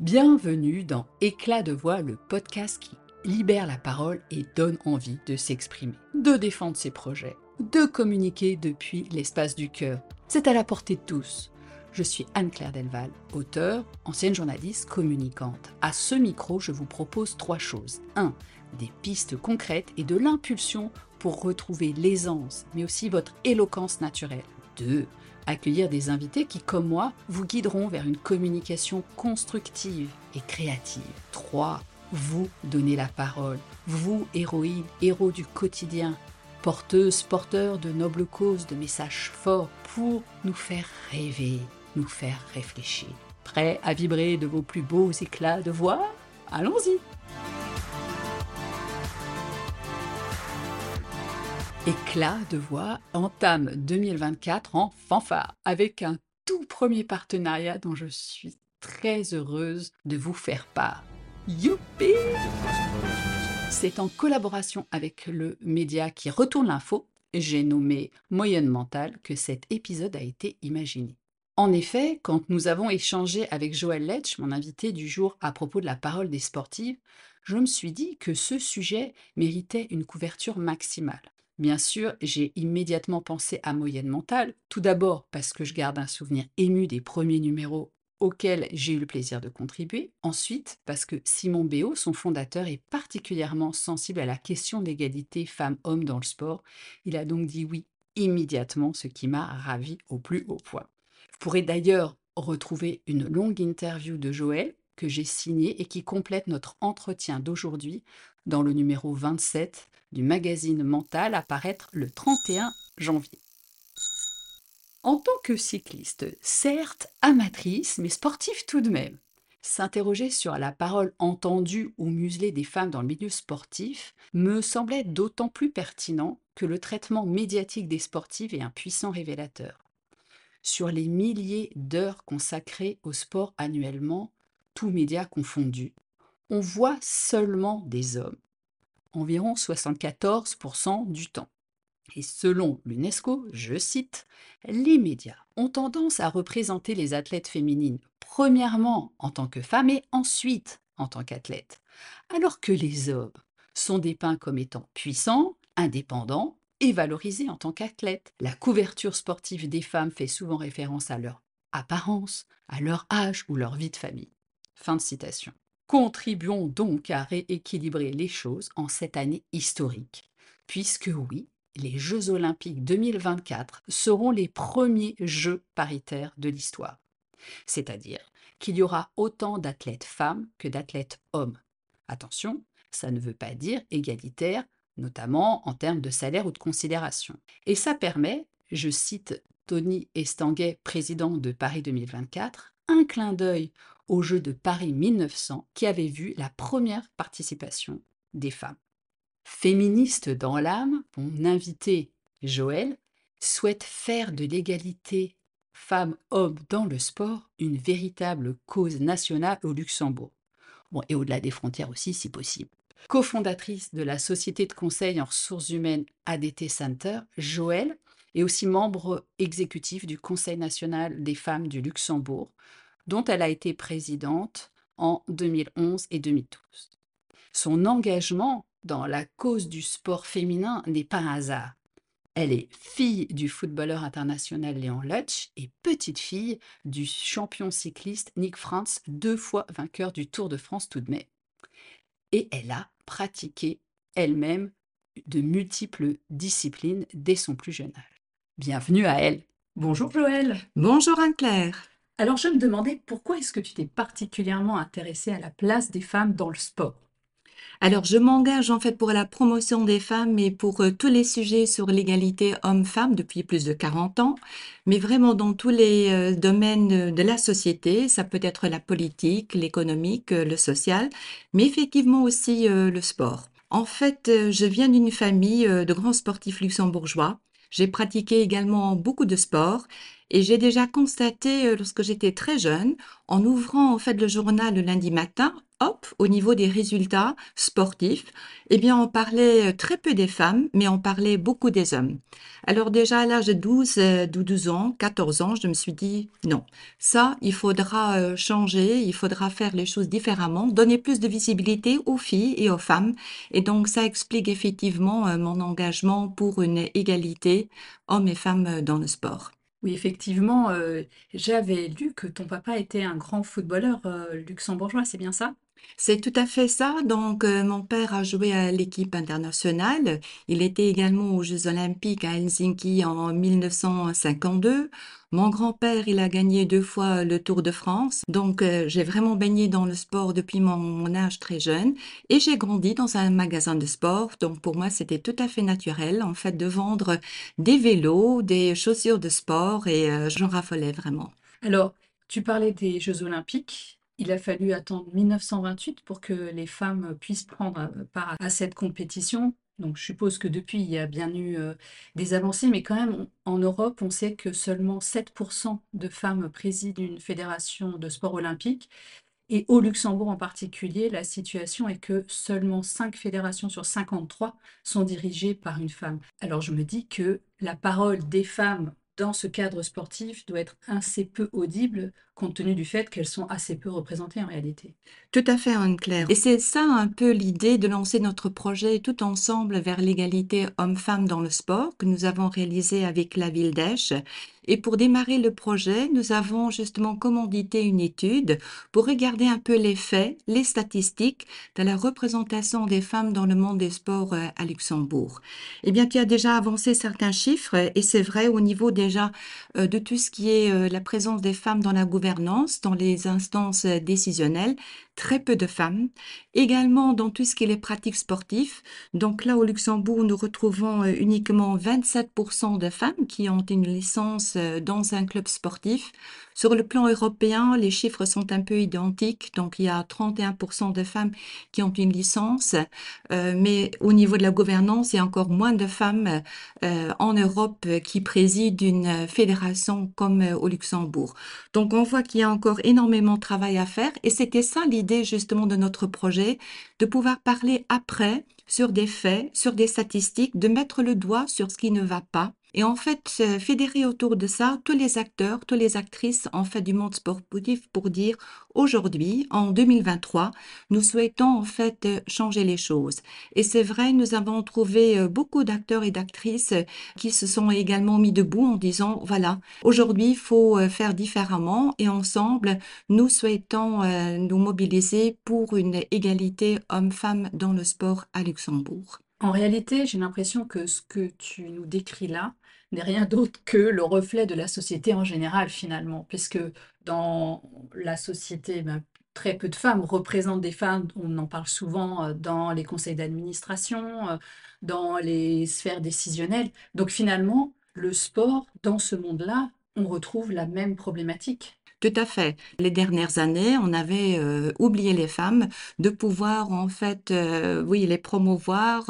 Bienvenue dans Éclat de voix, le podcast qui libère la parole et donne envie de s'exprimer, de défendre ses projets, de communiquer depuis l'espace du cœur. C'est à la portée de tous. Je suis Anne-Claire Delval, auteure, ancienne journaliste, communicante. À ce micro, je vous propose trois choses. 1. Des pistes concrètes et de l'impulsion pour retrouver l'aisance, mais aussi votre éloquence naturelle. 2. Accueillir des invités qui, comme moi, vous guideront vers une communication constructive et créative. 3. Vous donner la parole, vous, héroïnes, héros du quotidien, porteuses, porteurs de nobles causes, de messages forts pour nous faire rêver, nous faire réfléchir. Prêt à vibrer de vos plus beaux éclats de voix? Allons-y Éclat de voix entame 2024 en fanfare avec un tout premier partenariat dont je suis très heureuse de vous faire part. Youpi C'est en collaboration avec le média qui retourne l'info, j'ai nommé Moyenne Mentale, que cet épisode a été imaginé. En effet, quand nous avons échangé avec Joël Letch, mon invité du jour, à propos de la parole des sportives, je me suis dit que ce sujet méritait une couverture maximale. Bien sûr, j'ai immédiatement pensé à Moyenne Mentale, tout d'abord parce que je garde un souvenir ému des premiers numéros auxquels j'ai eu le plaisir de contribuer. Ensuite, parce que Simon Béot, son fondateur, est particulièrement sensible à la question d'égalité femmes-hommes dans le sport. Il a donc dit oui immédiatement, ce qui m'a ravi au plus haut point. Vous pourrez d'ailleurs retrouver une longue interview de Joël que j'ai signée et qui complète notre entretien d'aujourd'hui dans le numéro 27 du magazine Mental à paraître le 31 janvier. En tant que cycliste, certes amatrice, mais sportive tout de même, s'interroger sur la parole entendue ou muselée des femmes dans le milieu sportif me semblait d'autant plus pertinent que le traitement médiatique des sportives est un puissant révélateur. Sur les milliers d'heures consacrées au sport annuellement, tous médias confondus, on voit seulement des hommes, environ 74% du temps. Et selon l'UNESCO, je cite, les médias ont tendance à représenter les athlètes féminines premièrement en tant que femmes et ensuite en tant qu'athlètes, alors que les hommes sont dépeints comme étant puissants, indépendants et valorisés en tant qu'athlètes. La couverture sportive des femmes fait souvent référence à leur apparence, à leur âge ou leur vie de famille. Fin de citation. Contribuons donc à rééquilibrer les choses en cette année historique, puisque oui, les Jeux olympiques 2024 seront les premiers Jeux paritaires de l'histoire. C'est-à-dire qu'il y aura autant d'athlètes femmes que d'athlètes hommes. Attention, ça ne veut pas dire égalitaire, notamment en termes de salaire ou de considération. Et ça permet, je cite Tony Estanguet, président de Paris 2024, un clin d'œil aux Jeux de Paris 1900 qui avait vu la première participation des femmes. Féministe dans l'âme, mon invité Joël souhaite faire de l'égalité femmes-hommes dans le sport une véritable cause nationale au Luxembourg. Bon, et au-delà des frontières aussi, si possible. Cofondatrice de la société de conseil en ressources humaines ADT Center, Joël est aussi membre exécutif du Conseil national des femmes du Luxembourg, dont elle a été présidente en 2011 et 2012. Son engagement dans la cause du sport féminin n'est pas un hasard. Elle est fille du footballeur international Léon Lutsch et petite-fille du champion cycliste Nick Frantz, deux fois vainqueur du Tour de France tout de même. Et elle a pratiqué elle-même de multiples disciplines dès son plus jeune âge. Bienvenue à elle. Bonjour Joël. Bonjour Anne-Claire. Alors je me demandais pourquoi est-ce que tu t'es particulièrement intéressée à la place des femmes dans le sport? Alors, je m'engage en fait pour la promotion des femmes et pour euh, tous les sujets sur l'égalité homme-femme depuis plus de 40 ans, mais vraiment dans tous les euh, domaines de la société. Ça peut être la politique, l'économique, euh, le social, mais effectivement aussi le sport. En fait, je viens d'une famille de grands sportifs luxembourgeois. J'ai pratiqué également beaucoup de sports Et j'ai déjà constaté, euh, lorsque j'étais très jeune, en ouvrant en fait le journal le lundi matin, hop, au niveau des résultats sportifs, eh bien, on parlait euh, très peu des femmes, mais on parlait beaucoup des hommes. Alors déjà, à l'âge de 12, euh, 12 ans, 14 ans, je me suis dit, non, ça, il faudra euh, changer, il faudra faire les choses différemment, donner plus de visibilité aux filles et aux femmes. Et donc, ça explique effectivement euh, mon engagement pour une égalité hommes et femmes euh, dans le sport. Oui, effectivement, euh, j'avais lu que ton papa était un grand footballeur euh, luxembourgeois, c'est bien ça? C'est tout à fait ça. Donc, euh, mon père a joué à l'équipe internationale. Il était également aux Jeux Olympiques à Helsinki en 1952. Mon grand-père, il a gagné deux fois le Tour de France. Donc, euh, j'ai vraiment baigné dans le sport depuis mon, âge très jeune. Et j'ai grandi dans un magasin de sport. Donc, pour moi, c'était tout à fait naturel, en fait, de vendre des vélos, des chaussures de sport et euh, j'en raffolais vraiment. Alors, tu parlais des Jeux Olympiques. Il a fallu attendre 1928 pour que les femmes puissent prendre part à cette compétition. Donc, je suppose que depuis, il y a bien eu des avancées, mais quand même, en Europe, on sait que seulement 7% de femmes président une fédération de sport olympique. Et au Luxembourg en particulier, la situation est que seulement 5 fédérations sur 53 sont dirigées par une femme. Alors je me dis que la parole des femmes dans ce cadre sportif doit être assez peu audible compte tenu du fait qu'elles sont assez peu représentées en réalité. Tout à fait, Anne-Claire. Et c'est ça un peu l'idée de lancer notre projet tout ensemble vers l'égalité homme-femme dans le sport que nous avons réalisé avec la ville d'Esch. Et pour démarrer le projet, nous avons justement commandité une étude pour regarder un peu les faits, les statistiques de la représentation des femmes dans le monde des sports euh, à Luxembourg. Eh bien, tu as déjà avancé certains chiffres et c'est vrai au niveau déjà euh, de tout ce qui est euh, la présence des femmes dans la gouvernance, dans les instances décisionnelles, très peu de femmes. Également dans tout ce qui est les pratiques sportives. Donc là, au Luxembourg, nous retrouvons euh, uniquement 27% de femmes qui ont une licence euh, dans un club sportif. Sur le plan européen, les chiffres sont un peu identiques. Donc il y a 31% de femmes qui ont une licence. Euh, mais au niveau de la gouvernance, il y a encore moins de femmes euh, en Europe qui président une fédération comme euh, au Luxembourg. Donc on voit qu'il y a encore énormément de travail à faire et c'était ça l'idée justement de notre projet, de pouvoir parler après sur des faits, sur des statistiques, de mettre le doigt sur ce qui ne va pas. Et en fait, fédérer autour de ça tous les acteurs, toutes les actrices en fait du monde sportif pour dire aujourd'hui, en 2023, nous souhaitons en fait euh, changer les choses. Et c'est vrai, nous avons trouvé euh, beaucoup d'acteurs et d'actrices euh, qui se sont également mis debout en disant, voilà, aujourd'hui, il faut faire différemment et ensemble, nous souhaitons nous mobiliser pour une égalité homme-femme dans le sport à Luxembourg. En réalité, j'ai l'impression que ce que tu nous décris là n'est rien d'autre que le reflet de la société en général finalement, puisque dans la société, ben, très peu de femmes représentent des femmes, on en parle souvent euh, dans les conseils d'administration, euh, dans les sphères décisionnelles. Donc finalement, le sport, dans ce monde-là, on retrouve la même problématique. Tout à fait. Les dernières années, on avait euh, oublié les femmes de pouvoir en fait, euh, oui, les promouvoir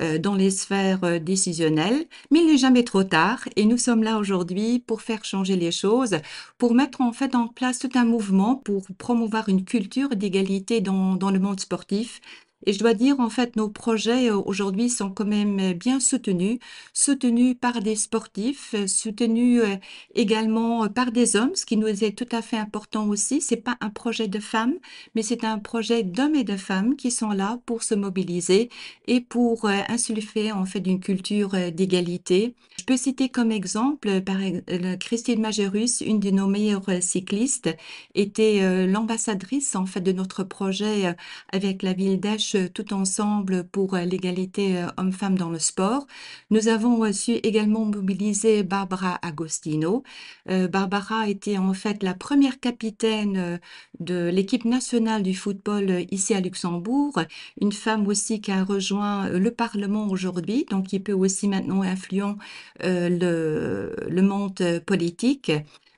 euh, dans les sphères euh, décisionnelles. Mais il n'est jamais trop tard et nous sommes là aujourd'hui pour faire changer les choses, pour mettre en fait en place tout un mouvement pour promouvoir une culture d'égalité dans, dans le monde sportif. Et je dois dire, en fait, nos projets euh, aujourd'hui sont quand même euh, bien soutenus, soutenus par des sportifs, euh, soutenus également par des hommes, ce qui nous est tout à fait important aussi. C'est pas un projet de femmes, mais c'est un projet d'hommes et de femmes qui sont là pour se mobiliser et pour insuffler en fait une culture d'égalité. Je peux citer comme exemple, par Christine Majerus, une de nos meilleures cyclistes, était l'ambassadrice en fait de notre projet avec la ville d'Esch tout ensemble pour euh, l'égalité euh, homme-femme dans le sport. Nous avons su également mobiliser Barbara Agostino. Euh, Barbara était en fait la première capitaine de l'équipe nationale du football ici à Luxembourg, une femme aussi qui a rejoint le Parlement aujourd'hui, donc qui peut aussi maintenant influer euh, le, le monde politique.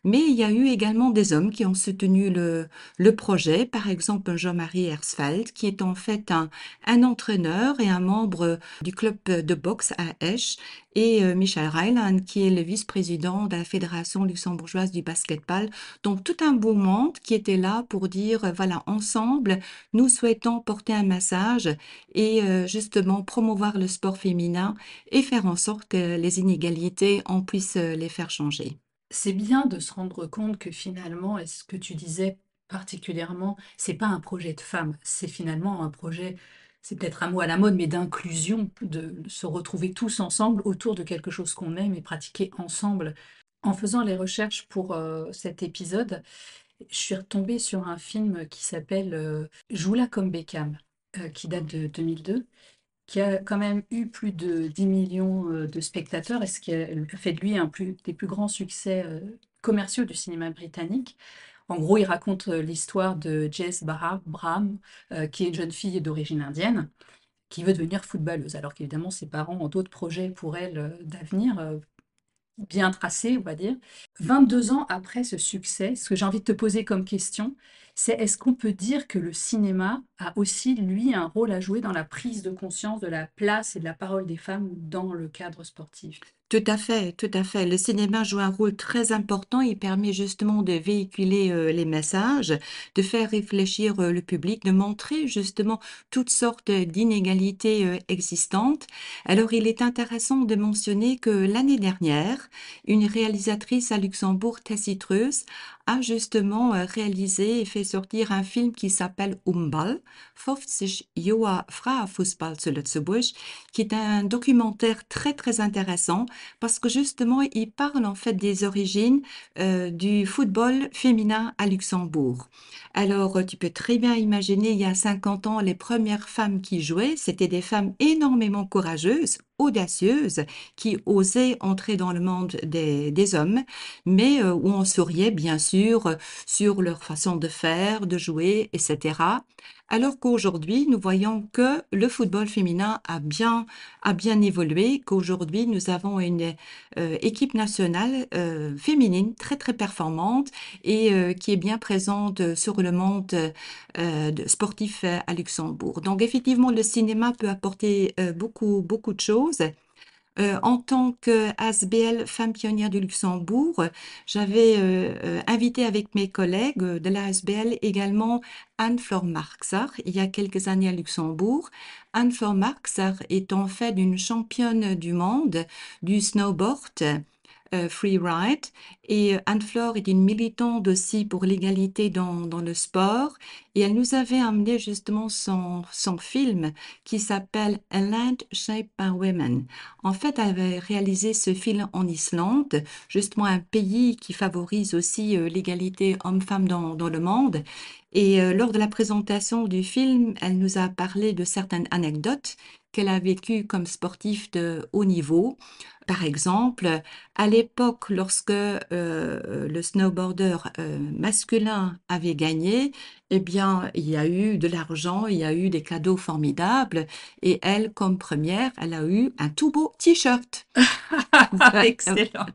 Mais il y a eu également des hommes qui ont soutenu le, le projet, par exemple Jean-Marie Hersfeld, qui est en fait un, un entraîneur et un membre du club de boxe à Esch, et euh, Michel Reiland, qui est le vice-président de la Fédération luxembourgeoise du basketball. Donc tout un beau monde qui était là pour dire, euh, voilà, ensemble, nous souhaitons porter un message et euh, justement promouvoir le sport féminin et faire en sorte que les inégalités, on puisse les faire changer. C'est bien de se rendre compte que finalement, est ce que tu disais particulièrement, c'est pas un projet de femme, c'est finalement un projet, c'est peut-être un mot à la mode, mais d'inclusion, de se retrouver tous ensemble autour de quelque chose qu'on aime et pratiquer ensemble. En faisant les recherches pour euh, cet épisode, je suis retombée sur un film qui s'appelle euh, Joue-la comme Beckham, euh, qui date de 2002 qui a quand même eu plus de 10 millions euh, de spectateurs et ce qui a fait de lui un des plus grands succès euh, commerciaux du cinéma britannique. En gros, il raconte euh, l'histoire de Jess Braham, qui est une jeune fille d'origine indienne, qui veut devenir footballeuse, alors qu'évidemment ses parents ont d'autres projets pour elle d'avenir, bien tracés, on va dire. 22 ans après ce succès, ce que j'ai envie de te poser comme question, c'est est-ce qu'on peut dire que le cinéma a aussi, lui, un rôle à jouer dans la prise de conscience de la place et de la parole des femmes dans le cadre sportif? Tout à fait, tout à fait. Le cinéma joue un rôle très important. Il permet justement de véhiculer euh, les messages, de faire réfléchir euh, le public, de montrer justement toutes sortes d'inégalités euh, existantes. Alors, il est intéressant de mentionner que l'année dernière, une réalisatrice à Luxembourg, tacitreuse, a justement euh, réalisé et fait sortir un film qui s'appelle Umball, 50 Jahre Frauenfußball zu Lützeburg, qui est un documentaire très très intéressant parce que justement il parle en fait des origines euh, du football féminin à Luxembourg. Alors tu peux très bien imaginer il y a 50 ans les premières femmes qui jouaient, c'était des femmes énormément courageuses, audacieuses qui osaient entrer dans le monde des, des hommes, mais euh, où on souriait bien sûr sur leur façon de faire, de jouer, etc. Alors qu'aujourd'hui, nous voyons que le football féminin a bien, a bien évolué, qu'aujourd'hui, nous avons une euh, équipe nationale euh, féminine très, très performante et euh, qui est bien présente sur le monde sportif à Luxembourg. Donc, effectivement, le cinéma peut apporter beaucoup, beaucoup de choses. Euh, en tant qu'ASBL Femme pionnière du Luxembourg, j'avais euh, euh, invité avec mes collègues de l'ASBL également Anne-Flore Marxar, il y a quelques années à Luxembourg. Anne-Flore Marxar est en fait une championne du monde du snowboard Free Ride. Et euh, Anne-Flore est une militante aussi pour l'égalité dans, dans, le sport. Et elle nous avait amené justement son, son film qui s'appelle A Land Shaped by Women. En fait, elle avait réalisé ce film en Islande, justement un pays qui favorise aussi euh, l'égalité homme-femme dans, dans le monde. Et euh, lors de la présentation du film, elle nous a parlé de certaines anecdotes qu'elle a vécues comme sportive de haut niveau. Par exemple, à l'époque, lorsque euh, le snowboarder euh, masculin avait gagné, eh bien, il y a eu de l'argent, il y a eu des cadeaux formidables. Et elle, comme première, elle a eu un tout beau t-shirt. Excellent.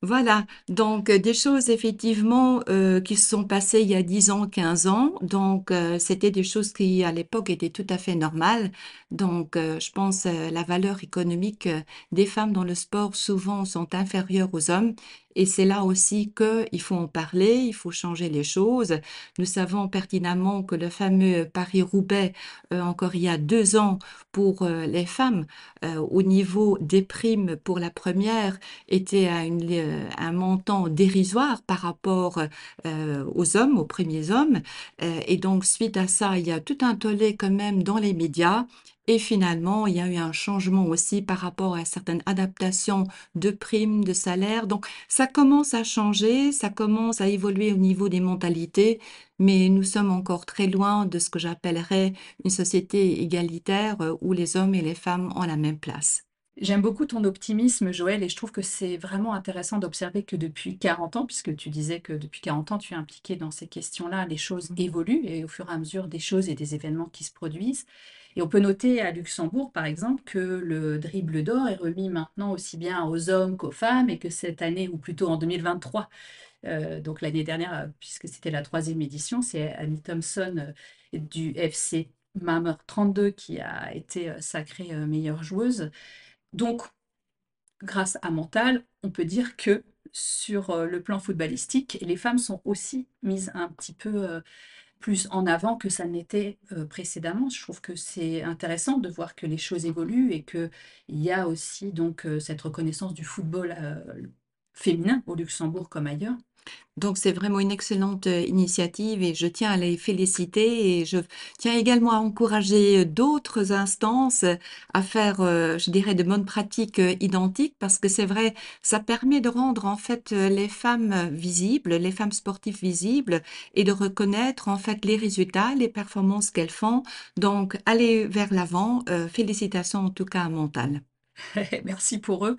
Voilà, donc euh, des choses effectivement euh, qui se sont passées il y a 10 ans, 15 ans. Donc euh, c'était des choses qui à l'époque étaient tout à fait normales. Donc je pense la valeur économique des femmes dans le sport souvent sont inférieures aux hommes et c'est là aussi qu'il faut en parler, il faut changer les choses. Nous savons pertinemment que le fameux Paris-Roubaix, euh, encore il y a deux ans, pour euh, les femmes, euh, au niveau des primes pour la première, était à un montant dérisoire par rapport aux hommes, aux premiers hommes. et donc, suite à ça, il y a tout un tollé quand même dans les médias et finalement, il y a eu un changement aussi par rapport à certaines adaptations de primes, de salaires. Donc, ça commence à changer, ça commence à évoluer au niveau des mentalités, mais nous sommes encore très loin de ce que j'appellerais une société égalitaire euh, où les hommes et les femmes ont la même place. J'aime beaucoup ton optimisme, Joël, et je trouve que c'est vraiment intéressant d'observer que depuis 40 ans, puisque tu disais que depuis 40 ans, tu es impliqué dans ces questions-là, les choses mmh. évoluent et au fur et à mesure des choses et des événements qui se produisent. Et on peut noter à Luxembourg, par exemple, que le dribble d'or est remis maintenant aussi bien aux hommes qu'aux femmes et que cette année, ou plutôt en 2023, Euh, donc l'année dernière, puisque c'était la troisième édition, c'est Annie Thompson euh, du FC Mammer 32 qui a été euh, sacrée meilleure joueuse. Donc, grâce à Mental, on peut dire que sur le plan footballistique, les femmes sont aussi mises un petit peu plus en avant que ça n'était euh, précédemment. Je trouve que c'est intéressant de voir que les choses évoluent et qu'il y a aussi donc euh, cette reconnaissance du football euh, féminin au Luxembourg comme ailleurs. Donc c'est vraiment une excellente euh, initiative et je tiens à les féliciter et je tiens également à encourager d'autres instances à faire, euh, je dirais, de bonnes pratiques euh, identiques parce que c'est vrai, ça permet de rendre en fait euh, les femmes visibles, les femmes sportives visibles et de reconnaître en fait les résultats, les performances qu'elles font. Donc aller vers l'avant, euh, félicitations en tout cas à Montal. Merci pour eux.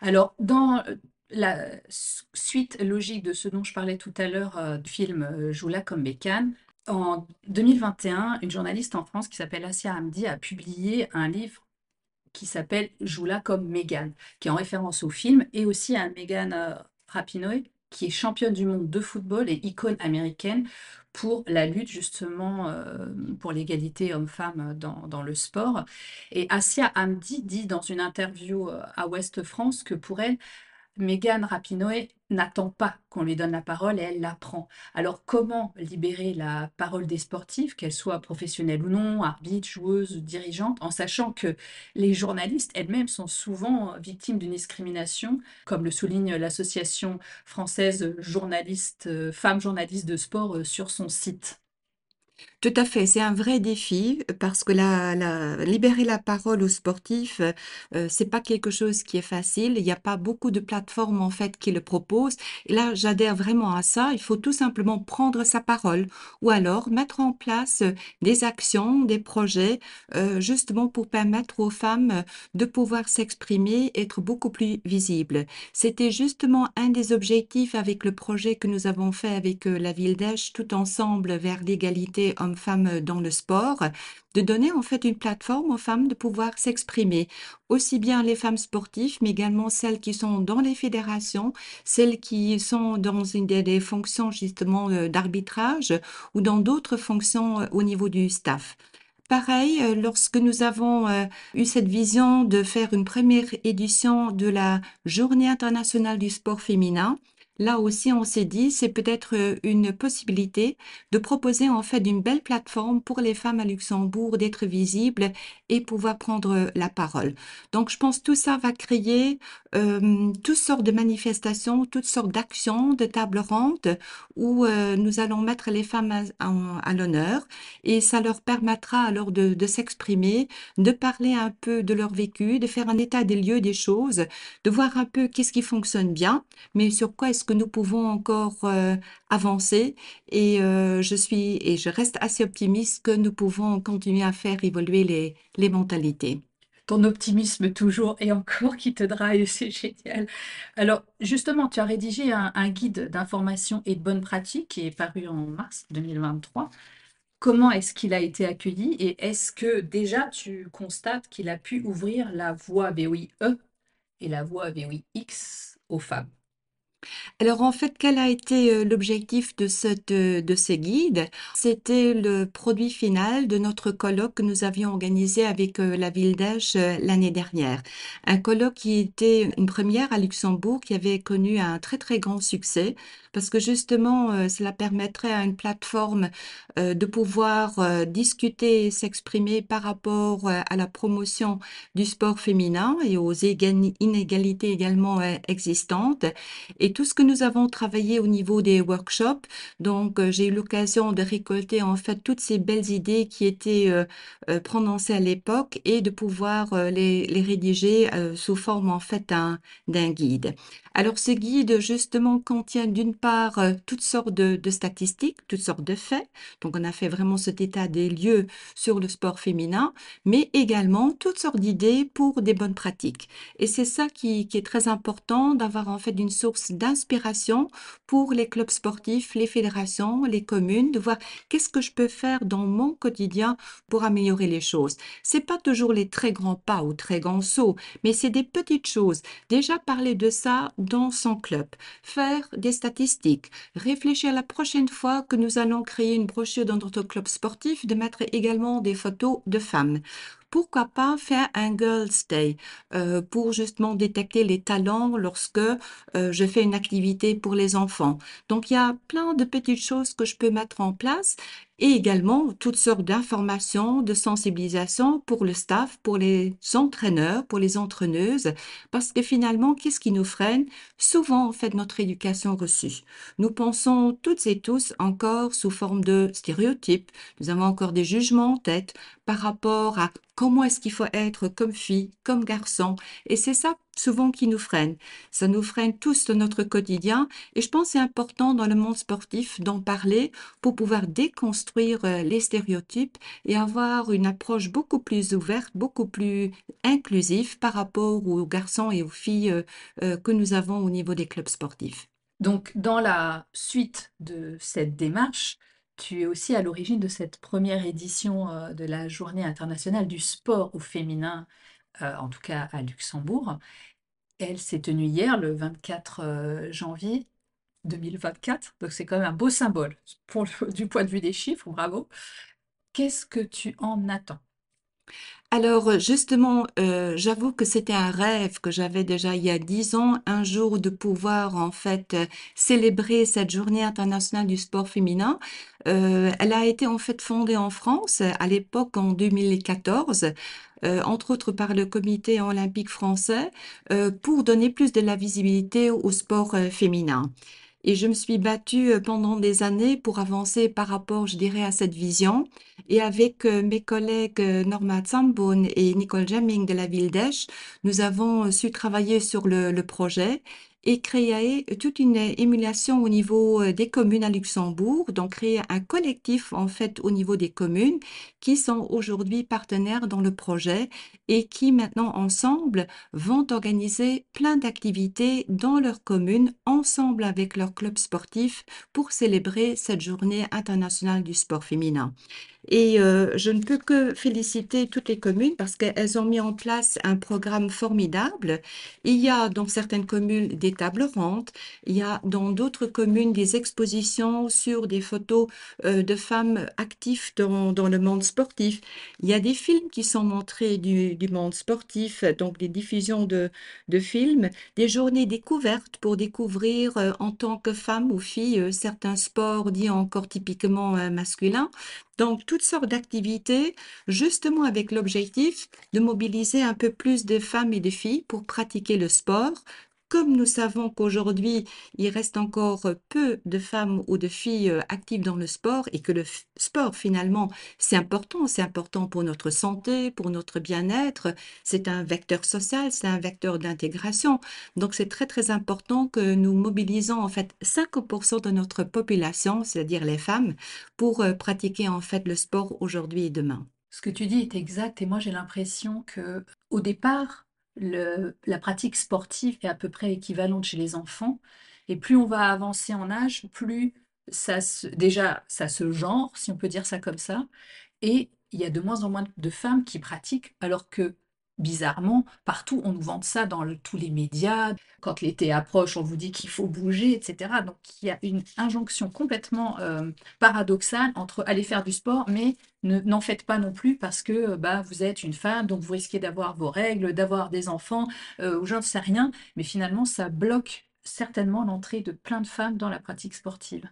Alors, dans la suite logique de ce dont je parlais tout à l'heure, euh, du film euh, Joue-la comme Bécane, en 2021, une journaliste en France qui s'appelle Asia Hamdi a publié un livre qui s'appelle Joue-la comme Mégane, qui est en référence au film, et aussi à Megan euh, Rapinoe, qui est championne du monde de football et icône américaine pour la lutte justement pour l'égalité homme-femme dans, dans le sport. Et Asia Hamdi dit dans une interview à Ouest France que pour elle, Megan Rapinoe n'attend pas qu'on lui donne la parole et elle la prend. Alors comment libérer la parole des sportifs, qu'elles soient professionnelles ou non, arbitres, joueuses, dirigeantes, en sachant que les journalistes elles-mêmes sont souvent victimes d'une discrimination, comme le souligne l'association française euh, femmes journalistes de sport euh, sur son site. Tout à fait, c'est un vrai défi parce que la, la- libérer la parole aux sportifs, euh, c'est pas quelque chose qui est facile. Il n'y a pas beaucoup de plateformes en fait qui le proposent. Et là, j'adhère vraiment à ça. Il faut tout simplement prendre sa parole ou alors mettre en place des actions, des projets, euh, justement pour permettre aux femmes de pouvoir s'exprimer, être beaucoup plus visibles. C'était justement un des objectifs avec le projet que nous avons fait avec euh, la ville d'Esch, tout ensemble vers l'égalité hommes-femmes dans le sport, de donner en fait une plateforme aux femmes de pouvoir s'exprimer, aussi bien les femmes sportives, mais également celles qui sont dans les fédérations, celles qui sont dans une des, des fonctions justement euh, d'arbitrage ou dans d'autres fonctions euh, au niveau du staff. Pareil, euh, lorsque nous avons euh, eu cette vision de faire une première édition de la Journée internationale du sport féminin, là aussi on s'est dit c'est peut-être euh, une possibilité de proposer en fait une belle plateforme pour les femmes à Luxembourg d'être visibles et pouvoir prendre euh, la parole. Donc je pense que tout ça va créer euh, toutes sortes de manifestations, toutes sortes d'actions, de tables rondes où nous allons mettre les femmes à l'honneur et ça leur permettra alors de, de s'exprimer, de parler un peu de leur vécu, de faire un état des lieux des choses, de voir un peu qu'est-ce qui fonctionne bien, mais sur quoi est-ce que nous pouvons encore euh, avancer. Et euh, je suis et je reste assez optimiste que nous pouvons continuer à faire évoluer les, mentalités. Ton optimisme toujours et encore qui te drive, c'est génial. Alors, justement, tu as rédigé un, guide d'information et de bonnes pratiques qui est paru en mars 2023. Comment est-ce qu'il a été accueilli et est-ce que déjà tu constates qu'il a pu ouvrir la voie VOIE et la voie VOIX aux femmes? Alors en fait, quel a été euh, l'objectif de euh, de ces guides? C'était le produit final de notre colloque que nous avions organisé avec euh, la ville d'Esch euh, l'année dernière. Un colloque qui était une première à Luxembourg, qui avait connu un très très grand succès, parce que justement, cela permettrait à une plateforme de pouvoir discuter et s'exprimer par rapport à la promotion du sport féminin et aux éga- inégalités également existantes. Tout ce que nous avons travaillé au niveau des workshops, donc euh, j'ai eu l'occasion de récolter en fait toutes ces belles idées qui étaient euh, euh, prononcées à l'époque et de pouvoir les, les rédiger sous forme en fait d'un guide. Alors ce guide justement contient d'une part euh, toutes sortes de, statistiques, toutes sortes de faits. Donc on a fait vraiment cet état des lieux sur le sport féminin, mais également toutes sortes d'idées pour des bonnes pratiques. Et c'est ça qui, qui est très important, d'avoir en fait une source d'inspiration pour les clubs sportifs, les fédérations, les communes, de voir qu'est-ce que je peux faire dans mon quotidien pour améliorer les choses. C'est pas toujours les très grands pas ou très grands sauts, mais c'est des petites choses. Déjà parler de ça dans son club, faire des statistiques, réfléchir la prochaine fois que nous allons créer une brochure dans notre club sportif, de mettre également des photos de femmes. Pourquoi pas faire un Girls Day euh, pour justement détecter les talents lorsque euh, je fais une activité pour les enfants. Donc il y a plein de petites choses que je peux mettre en place et également toutes sortes d'informations, de sensibilisation pour le staff, pour les entraîneurs, pour les entraîneuses, parce que finalement, qu'est-ce qui nous freine? Souvent, en fait, notre éducation reçue. Nous pensons toutes et tous encore sous forme de stéréotypes. Nous avons encore des jugements en tête par rapport à comment est-ce qu'il faut être comme fille, comme garçon. Et c'est ça souvent qui nous freine. Ça nous freine tous dans notre quotidien et je pense que c'est important dans le monde sportif d'en parler pour pouvoir déconstruire euh, les stéréotypes et avoir une approche beaucoup plus ouverte, beaucoup plus inclusive par rapport aux garçons et aux filles euh, euh, que nous avons au niveau des clubs sportifs. Donc, dans la suite de cette démarche, tu es aussi à l'origine de cette première édition de la Journée internationale du sport au féminin, en tout cas à Luxembourg. Elle s'est tenue hier, le 24 euh, janvier 2024. Donc c'est quand même un beau symbole du point de vue des chiffres. Bravo. Qu'est-ce que tu en attends? Alors justement, euh, j'avoue que c'était un rêve que j'avais déjà il y a dix ans, un jour de pouvoir en fait euh, célébrer cette journée internationale du sport féminin. elle a été en fait fondée en France à l'époque en 2014 euh, entre autres par le comité olympique français, euh, pour donner plus de la visibilité au sport euh, féminin. Et je me suis battue pendant des années pour avancer par rapport, je dirais, à cette vision. Et avec mes collègues Norma Zambon et Nicole Jamming de la ville d'Esch, nous avons su travailler sur le projet et créer toute une émulation au niveau euh, des communes à Luxembourg, donc créer un collectif en fait au niveau des communes qui sont aujourd'hui partenaires dans le projet et qui maintenant ensemble vont organiser plein d'activités dans leur commune ensemble avec leur club sportif pour célébrer cette journée internationale du sport féminin. Et euh, je ne peux que féliciter toutes les communes parce qu'elles ont mis en place un programme formidable. Il y a dans certaines communes des tables rondes, il y a dans d'autres communes des expositions sur des photos euh, de femmes actives dans, dans, le monde sportif. Il y a des films qui sont montrés du, du monde sportif, donc des diffusions de, de, films, des journées découvertes pour découvrir euh, en tant que femme ou fille certains sports dits encore typiquement masculins. Donc, toutes sortes d'activités, justement avec l'objectif de mobiliser un peu plus de femmes et de filles pour pratiquer le sport, comme nous savons qu'aujourd'hui, il reste encore peu de femmes ou de filles euh, actives dans le sport et que le sport, finalement, c'est important, c'est important pour notre santé, pour notre bien-être, c'est un vecteur social, c'est un vecteur d'intégration. Donc, c'est très, très important que nous mobilisons, en fait, 5% de notre population, c'est-à-dire les femmes, pour euh, pratiquer, en fait, le sport aujourd'hui et demain. Ce que tu dis est exact et moi j'ai l'impression que au départ, la pratique sportive est à peu près équivalente chez les enfants. Et plus on va avancer en âge, plus ça déjà ça se genre, si on peut dire ça comme ça. Et il y a de moins en moins de femmes qui pratiquent, alors que bizarrement, partout, on nous vante ça dans tous les médias. Quand l'été approche, on vous dit qu'il faut bouger, etc. Donc, il y a une injonction complètement euh, paradoxale entre aller faire du sport, mais n'en faites pas non plus parce que bah, vous êtes une femme, donc vous risquez d'avoir vos règles, d'avoir des enfants, euh, ou je ne sais rien. Mais finalement, ça bloque certainement l'entrée de plein de femmes dans la pratique sportive.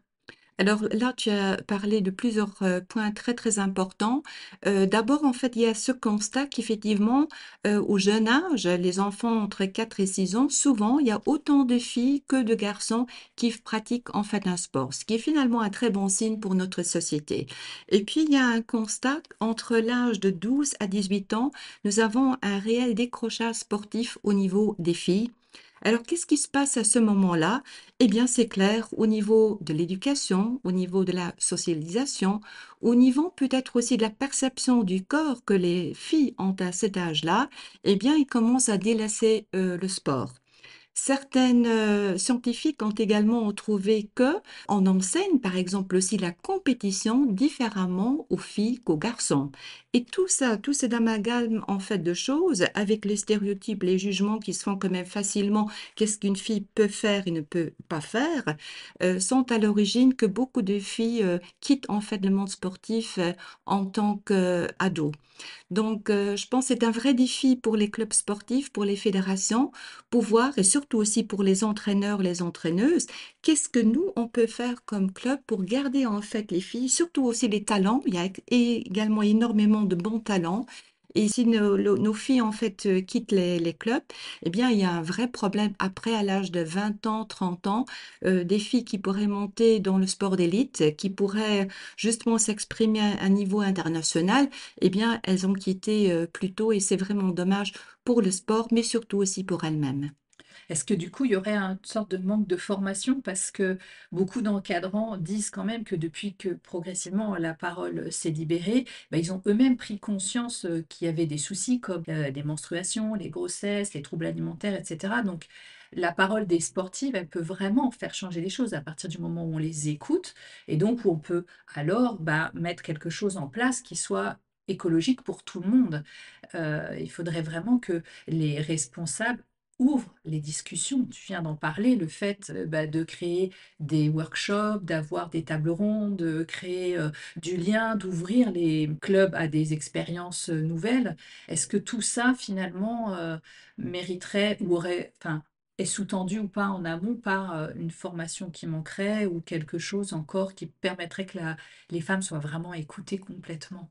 Alors là, tu as parlé de plusieurs euh, points très très importants. Euh, d'abord, en fait, il y a ce constat qu'effectivement, euh, au jeune âge, les enfants entre 4 et 6 ans, souvent, il y a autant de filles que de garçons qui pratiquent en fait un sport, ce qui est finalement un très bon signe pour notre société. Et puis, il y a un constat entre l'âge de 12 à 18 ans, nous avons un réel décrochage sportif au niveau des filles. Alors, qu'est-ce qui se passe à ce moment-là? Eh bien, c'est clair, au niveau de l'éducation, au niveau de la socialisation, au niveau peut-être aussi de la perception du corps que les filles ont à cet âge-là, eh bien, ils commencent à délaisser euh, le sport. Certaines euh, scientifiques ont également trouvé que on enseigne par exemple aussi la compétition différemment aux filles qu'aux garçons. Et tout ça, tout cet amalgame en fait de choses avec les stéréotypes, les jugements qui se font quand même facilement, qu'est-ce qu'une fille peut faire et ne peut pas faire, euh, sont à l'origine que beaucoup de filles euh, quittent en fait le monde sportif euh, en tant qu'ados. Donc, je pense que c'est un vrai défi pour les clubs sportifs, pour les fédérations, pour voir, et surtout aussi pour les entraîneurs, les entraîneuses, qu'est-ce que nous, on peut faire comme club pour garder en fait les filles, surtout aussi les talents. Il y a également énormément de bons talents. Et si nos, filles, en fait, euh, quittent les, les clubs, eh bien, il y a un vrai problème. Après, à l'âge de 20 ans, 30 ans, euh, des filles qui pourraient monter dans le sport d'élite, qui pourraient justement s'exprimer à un niveau international, eh bien, elles ont quitté euh, plus tôt. Et c'est vraiment dommage pour le sport, mais surtout aussi pour elles-mêmes. Est-ce que du coup, il y aurait une sorte de manque de formation? Parce que beaucoup d'encadrants disent quand même que depuis que progressivement la parole s'est libérée, bah, ils ont eux-mêmes pris conscience euh, qu'il y avait des soucis comme euh, des menstruations, les grossesses, les troubles alimentaires, etc. Donc, la parole des sportives, elle peut vraiment faire changer les choses à partir du moment où on les écoute et donc où on peut alors bah, mettre quelque chose en place qui soit écologique pour tout le monde. Euh, il faudrait vraiment que les responsables ouvre les discussions. Tu viens d'en parler, le fait euh, bah, de créer des workshops, d'avoir des tables rondes, de créer euh, du lien, d'ouvrir les clubs à des expériences euh, nouvelles. Est-ce que tout ça, finalement, mériterait ou aurait, enfin, est sous-tendu ou pas en amont par une formation qui manquerait ou quelque chose encore qui permettrait que les femmes soient vraiment écoutées complètement?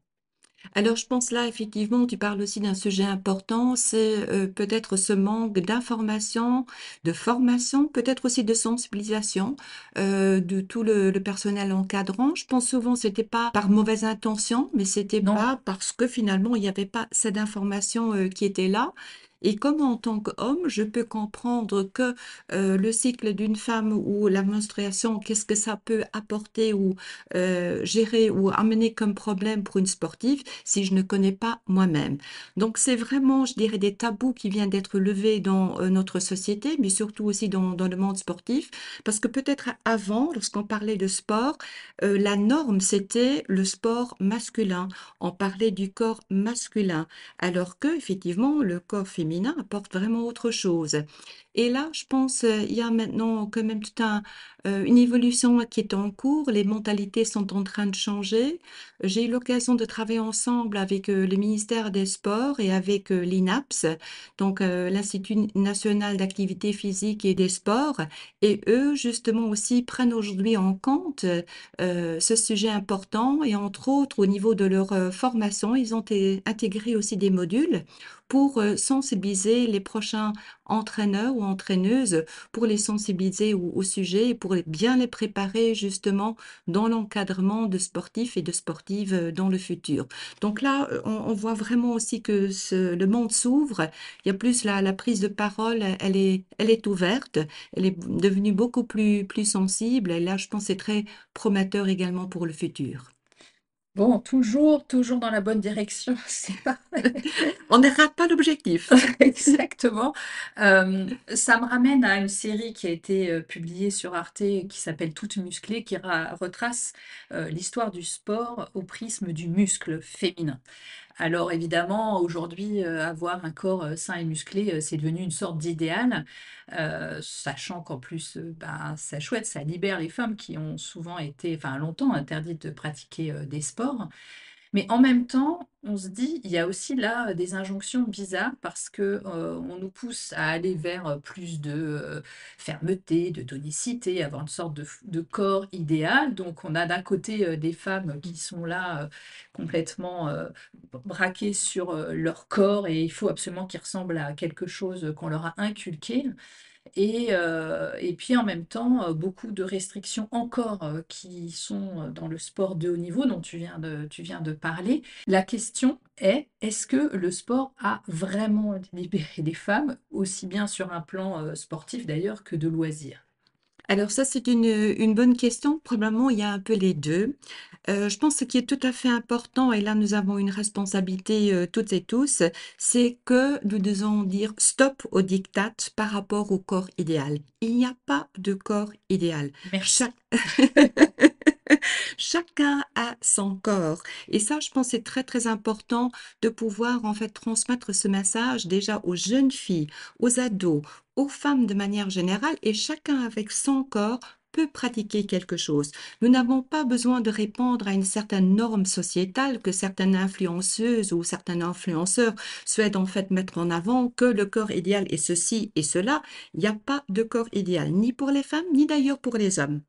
Alors, je pense là, effectivement, tu parles aussi d'un sujet important, c'est euh, peut-être ce manque d'information, de formation, peut-être aussi de sensibilisation euh, de tout le, le personnel encadrant. Je pense souvent c'était pas par mauvaise intention, mais c'était pas parce que finalement il n'y avait pas cette information euh, qui était là. Et comme en tant qu'homme, je peux comprendre que euh, le cycle d'une femme ou la menstruation, qu'est-ce que ça peut apporter ou euh, gérer ou amener comme problème pour une sportive si je ne connais pas moi-même. Donc c'est vraiment, je dirais, des tabous qui viennent d'être levés dans euh, notre société, mais surtout aussi dans, dans le monde sportif, parce que peut-être avant, lorsqu'on parlait de sport, la norme, c'était le sport masculin. On parlait du corps masculin, alors que, effectivement, le corps féminin apporte vraiment autre chose. Et là, je pense, euh, il y a maintenant quand même tout un, euh, une évolution qui est en cours. Les mentalités sont en train de changer. J'ai eu l'occasion de travailler ensemble avec euh, le ministère des Sports et avec l'INAPS, donc l'Institut national d'activité physique et des sports. Et eux, justement, aussi prennent aujourd'hui en compte ce sujet important. Et entre autres, au niveau de leur formation, ils ont intégré aussi des modules pour sensibiliser les prochains entraîneurs ou entraîneuses, pour les sensibiliser au, sujet et pour bien les préparer justement dans l'encadrement de sportifs et de sportives euh, dans le futur. Donc là, euh, on, voit vraiment aussi que le monde s'ouvre. Il y a plus la, la prise de parole, elle est, elle est ouverte, elle est devenue beaucoup plus, plus sensible. Et là, je pense c'est très prometteur également pour le futur. Bon, toujours, toujours dans la bonne direction, c'est. On ne rate pas l'objectif. Exactement. Euh, ça me ramène à une série qui a été euh, publiée sur Arte qui s'appelle Toutes musclées, qui ra- retrace euh, l'histoire du sport au prisme du muscle féminin. Alors évidemment, aujourd'hui, euh, avoir un corps euh, sain et musclé, euh, c'est devenu une sorte d'idéal, sachant qu'en plus, ben, c'est chouette, ça libère les femmes qui ont souvent été, enfin longtemps interdites de pratiquer des sports. Mais en même temps, on se dit, il y a aussi là euh, des injonctions bizarres parce que euh, on nous pousse à aller vers euh, plus de fermeté, de tonicité, avoir une sorte de, corps idéal. Donc, on a d'un côté des femmes qui sont là complètement braquées sur leur corps et il faut absolument qu'ils ressemblent à quelque chose qu'on leur a inculqué. Et, euh, et puis en même temps, euh, beaucoup de restrictions encore euh, qui sont dans le sport de haut niveau dont tu viens de, tu viens de parler. La question est, est-ce que le sport a vraiment libéré les femmes, aussi bien sur un plan sportif d'ailleurs que de loisirs? Alors ça, c'est une, une bonne question. Probablement, il y a un peu les 2. Heu, je pense ce qui est tout à fait important et là nous avons une responsabilité, heu, toutes et tous, c'est que nous devons dire stop au diktat par rapport au corps idéal. Il n'y a pas de corps idéal. Merci. chacun a son corps et ça, je pense, c'est très, très important de pouvoir, en fait, transmettre ce message déjà aux jeunes filles, aux ados, aux femmes de manière générale et chacun avec son corps peut pratiquer quelque chose. Nous n'avons pas besoin de répondre à une certaine norme sociétale que certaines influenceuses ou certains influenceurs souhaitent en fait mettre en avant que le corps idéal est ceci et cela. Il n'y a pas de corps idéal, ni pour les femmes, ni d'ailleurs pour les hommes.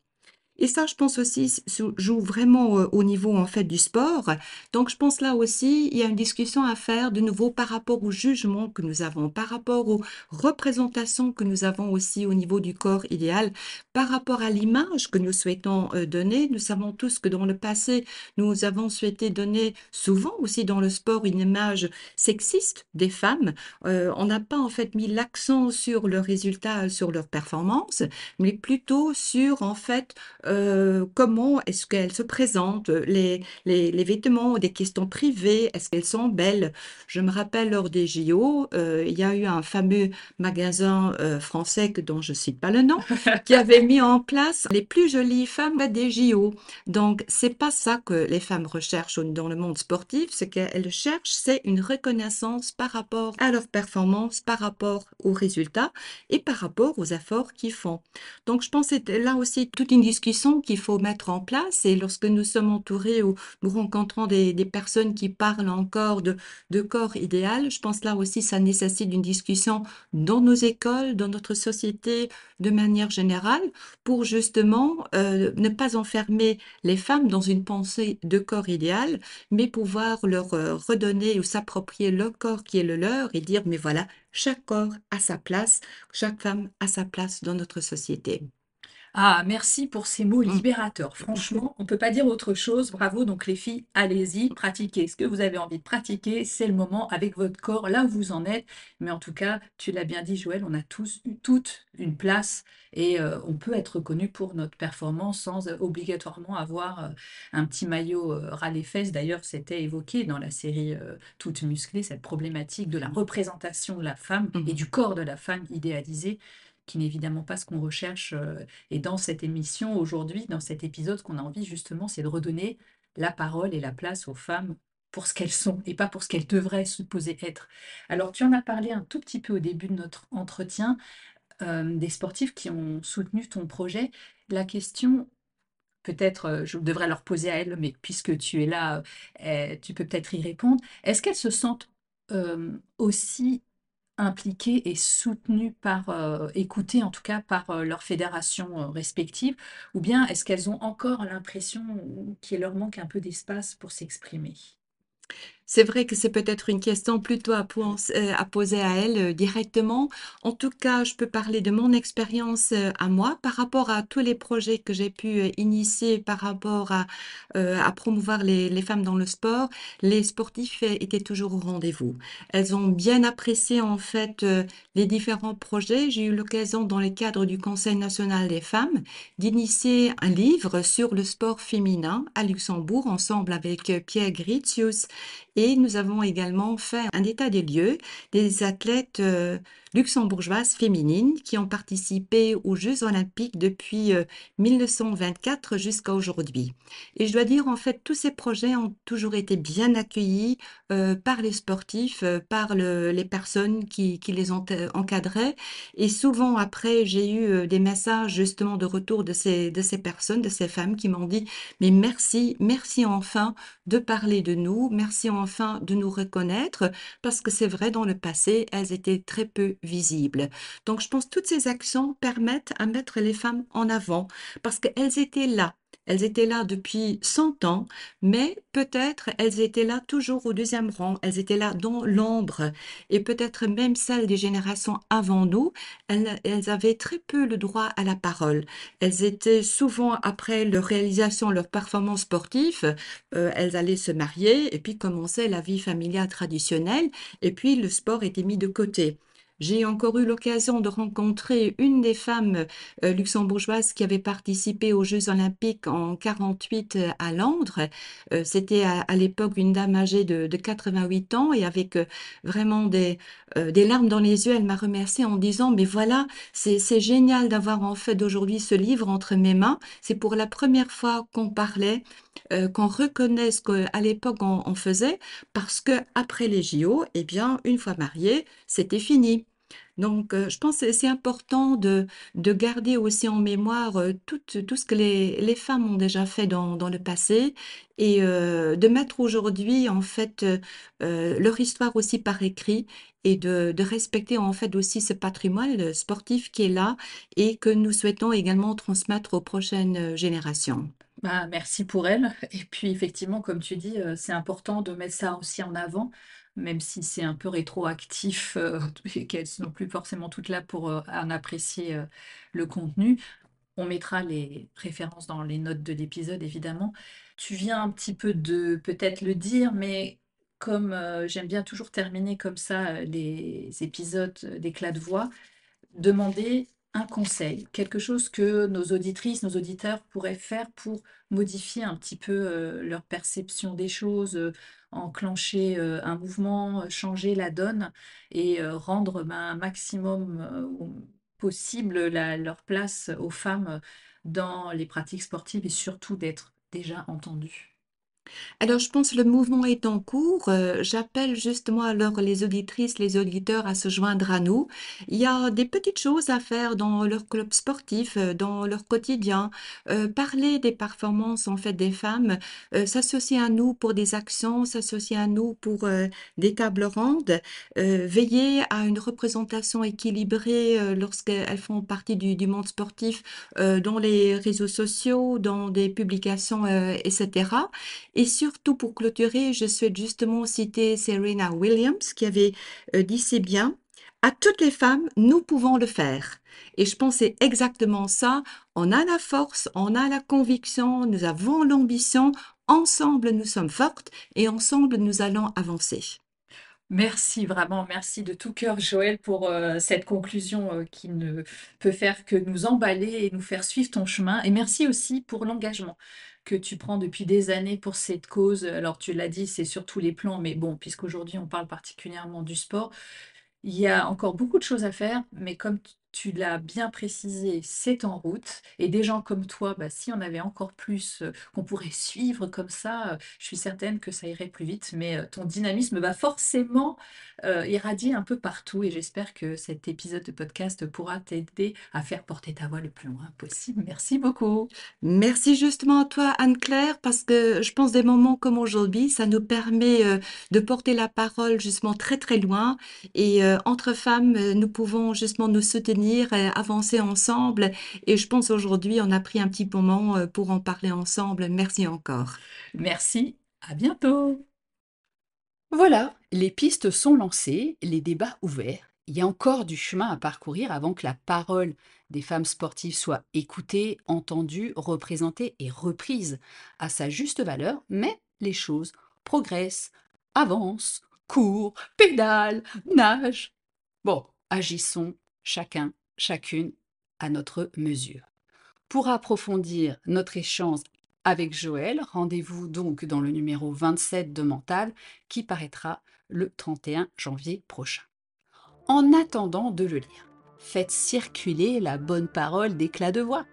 Et ça, je pense aussi, joue vraiment, heu, au niveau, en fait, du sport. Donc je pense là aussi, il y a une discussion à faire de nouveau par rapport au jugement que nous avons, par rapport aux représentations que nous avons aussi au niveau du corps idéal, par rapport à l'image que nous souhaitons, heu, donner. Nous savons tous que dans le passé, nous avons souhaité donner, souvent aussi dans le sport, une image sexiste des femmes. Heu, on n'a pas, en fait, mis l'accent sur le résultat, sur leur performance, mais plutôt sur, en fait, Heu, comment est-ce qu'elles se présentent? les les vêtements, des questions privées, est-ce qu'elles sont belles? Je me rappelle lors des JO, heu, il y a eu un fameux magasin, heu, français dont je cite pas le nom, qui avait mis en place les plus jolies femmes des JO. Donc c'est pas ça que les femmes recherchent dans le monde sportif, ce qu'elles cherchent, c'est une reconnaissance par rapport à leurs performances, par rapport aux résultats et par rapport aux efforts qu'ils font. Donc je pense que là aussi toute une discussion qu'il faut mettre en place et lorsque nous sommes entourés ou nous rencontrons des personnes qui parlent encore de corps idéal, je pense là aussi ça nécessite une discussion dans nos écoles, dans notre société de manière générale pour justement, heu, ne pas enfermer les femmes dans une pensée de corps idéal, mais pouvoir leur, heu, redonner ou s'approprier le corps qui est le leur et dire: «Mais voilà, chaque corps a sa place, chaque femme a sa place dans notre société». Ah, merci pour ces mots Mmh. libérateurs. Franchement, on ne peut pas dire autre chose. Bravo. Donc, les filles, allez-y, pratiquez ce que vous avez envie de pratiquer. C'est le moment avec votre corps, là où vous en êtes. Mais en tout cas, tu l'as bien dit, Joël, on a tous eu toute une place et euh, on peut être reconnu pour notre performance sans euh, obligatoirement avoir euh, un petit maillot ras les fesses. D'ailleurs, c'était évoqué dans la série Toute musclée, cette problématique de la représentation de la femme et Mmh du corps de la femme idéalisé qui n'est évidemment pas ce qu'on recherche. euh, et dans cette émission, aujourd'hui, dans cet épisode, qu'on a envie justement, c'est de redonner la parole et la place aux femmes pour ce qu'elles sont et pas pour ce qu'elles devraient supposer être. Alors, tu en as parlé un tout petit peu au début de notre entretien, euh, des sportifs qui ont soutenu ton projet. La question, peut-être, euh, je devrais leur poser à elles, mais puisque tu es là, euh, tu peux peut-être y répondre. Est-ce qu'elles se sentent aussi impliquées et soutenues par, heu, écoutées en tout cas par, heu, leurs fédérations, heu, respectives? Ou bien est-ce qu'elles ont encore l'impression qu'il leur manque un peu d'espace pour s'exprimer? C'est vrai que c'est peut-être une question plutôt à à poser à elle, heu, directement. En tout cas, je peux parler de mon expérience, heu, à moi, par rapport à tous les projets que j'ai pu, initier par rapport à, promouvoir les femmes dans le sport. Les sportifs, étaient toujours au rendez-vous. Elles ont bien apprécié, en fait, les différents projets. J'ai eu l'occasion, dans le cadre du Conseil national des femmes, d'initier un livre sur le sport féminin à Luxembourg, ensemble avec, Pierre Gritius et nous avons également fait un état des lieux des athlètes, heu, luxembourgeoises féminines qui ont participé aux Jeux olympiques depuis, heu, 1924 jusqu'à aujourd'hui. Et je dois dire, en fait, tous ces projets ont toujours été bien accueillis, heu, par les sportifs, heu, par le les personnes qui qui les ont euh, encadraient et souvent après, j'ai eu, des messages justement de retour de ces de ces personnes, de ces femmes qui m'ont dit: «Mais merci, merci enfin de parler de nous. Merci enfin de nous reconnaître parce que c'est vrai, dans le passé, elles étaient très peu visibles. Donc je pense que toutes ces actions permettent à mettre les femmes en avant parce qu'elles étaient là. Elles étaient là depuis 100 ans, mais peut-être elles étaient là toujours au deuxième rang, elles étaient là dans l'ombre et peut-être même celles des générations avant nous, elles, avaient très peu le droit à la parole. Elles étaient souvent, après leur réalisation, leur performance sportive, Heu, elles allaient se marier et puis commençait la vie familiale traditionnelle et puis le sport était mis de côté. J'ai encore eu l'occasion de rencontrer une des femmes euh, luxembourgeoises qui avait participé aux Jeux olympiques en 48 euh, à Londres. Euh, C'était à, l'époque une dame âgée de, de 88 ans et avec vraiment des, larmes dans les yeux, elle m'a remercié en disant, mais voilà, c'est génial d'avoir en fait aujourd'hui ce livre entre mes mains. C'est pour la première fois qu'on parlait, qu'on reconnaît ce qu'à l'époque on, on faisait, parce que après les JO, eh bien, une fois marié, c'était fini. Donc, euh, je pense que c'est important de, de garder aussi en mémoire euh, tout, ce que les, femmes ont déjà fait dans, le passé et euh, de mettre aujourd'hui, en fait, leur histoire aussi par écrit et de, de respecter, en fait, aussi ce patrimoine sportif qui est là et que nous souhaitons également transmettre aux prochaines générations. Bah, merci pour elle. Et puis effectivement, comme tu dis, c'est important de mettre ça aussi en avant, même si c'est un peu rétroactif, euh, et qu'elles sont plus forcément toutes là pour euh, en apprécier euh, le contenu. On mettra les références dans les notes de l'épisode, évidemment. Tu viens un petit peu de peut-être le dire, mais comme j'aime bien toujours terminer comme ça les épisodes d'éclat de voix, demander un conseil, quelque chose que nos auditrices, nos auditeurs pourraient faire pour modifier un petit peu euh, leur perception des choses, euh, enclencher euh, un mouvement, changer la donne et rendre ben, un maximum possible leur place aux femmes dans les pratiques sportives et surtout d'être déjà entendues. Alors, je pense que le mouvement est en cours. Euh, j'appelle justement alors les auditrices, les auditeurs à se joindre à nous. Il y a des petites choses à faire dans leur club sportif, euh, dans leur quotidien. Euh, parler des performances en fait des femmes, s'associer à nous pour des actions, s'associer à nous pour des tables rondes, veiller à une représentation équilibrée lorsqu'elles font partie du, monde sportif, dans les réseaux sociaux, dans des publications, etc. Et surtout, pour clôturer, je souhaite justement citer Serena Williams qui avait euh, dit si bien, à toutes les femmes, nous pouvons le faire. Et je c'est exactement ça. On a la force, on a la conviction, nous avons l'ambition. Ensemble, nous sommes fortes et ensemble, nous allons avancer. Merci vraiment, merci de tout cœur, Joël, pour euh, cette conclusion euh, qui ne peut faire que nous emballer et nous faire suivre ton chemin. Et merci aussi pour l'engagement tu prends depuis des années pour cette cause. Alors, tu l'as dit, c'est sur tous les plans, mais bon, puisqu'aujourd'hui on parle particulièrement du sport, il y a encore beaucoup de choses à faire, mais comme tu l'as bien précisé, c'est en route. Et des gens comme toi, bah, si on avait encore plus qu'on pourrait suivre comme ça, je suis certaine que ça irait plus vite. Mais ton dynamisme va forcément irradier un peu partout. Et j'espère que cet épisode de podcast pourra t'aider à faire porter ta voix le plus loin possible. Merci beaucoup. Merci justement à toi, Anne-Claire, parce que je pense des moments comme aujourd'hui, ça nous permet de porter la parole justement très très loin. Et entre femmes, nous pouvons justement nous soutenir, euh, avancer ensemble. Et je pense aujourd'hui, on a pris un petit moment euh, pour en parler ensemble. Merci encore. Merci, à bientôt. Voilà, les pistes sont lancées, les débats ouverts. Il y a encore du chemin à parcourir avant que la parole des femmes sportives soit écoutée, entendue, représentée et reprise à sa juste valeur, mais les choses progressent, avancent, courent, pédalent, nagent. Bon, agissons chacun, chacune à notre mesure. Pour approfondir notre échange avec Joël, rendez-vous donc dans le numéro 27 de Mental qui paraîtra le 31 janvier prochain. En attendant de le lire, faites circuler la bonne parole d'éclat de voix.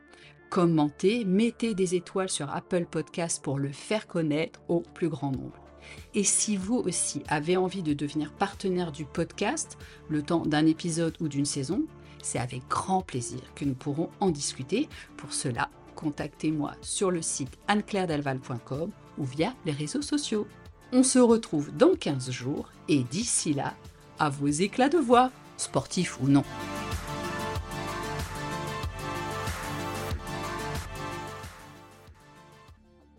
Commentez, mettez des étoiles sur Apple Podcast pour le faire connaître au plus grand nombre. Et si vous aussi avez envie de devenir partenaire du podcast, le temps d'un épisode ou d'une saison, c'est avec grand plaisir que nous pourrons en discuter. Pour cela, contactez-moi sur le site anneclairedelval.com ou via les réseaux sociaux. On se retrouve dans 15 jours et d'ici là, à vos éclats de voix, sportifs ou non.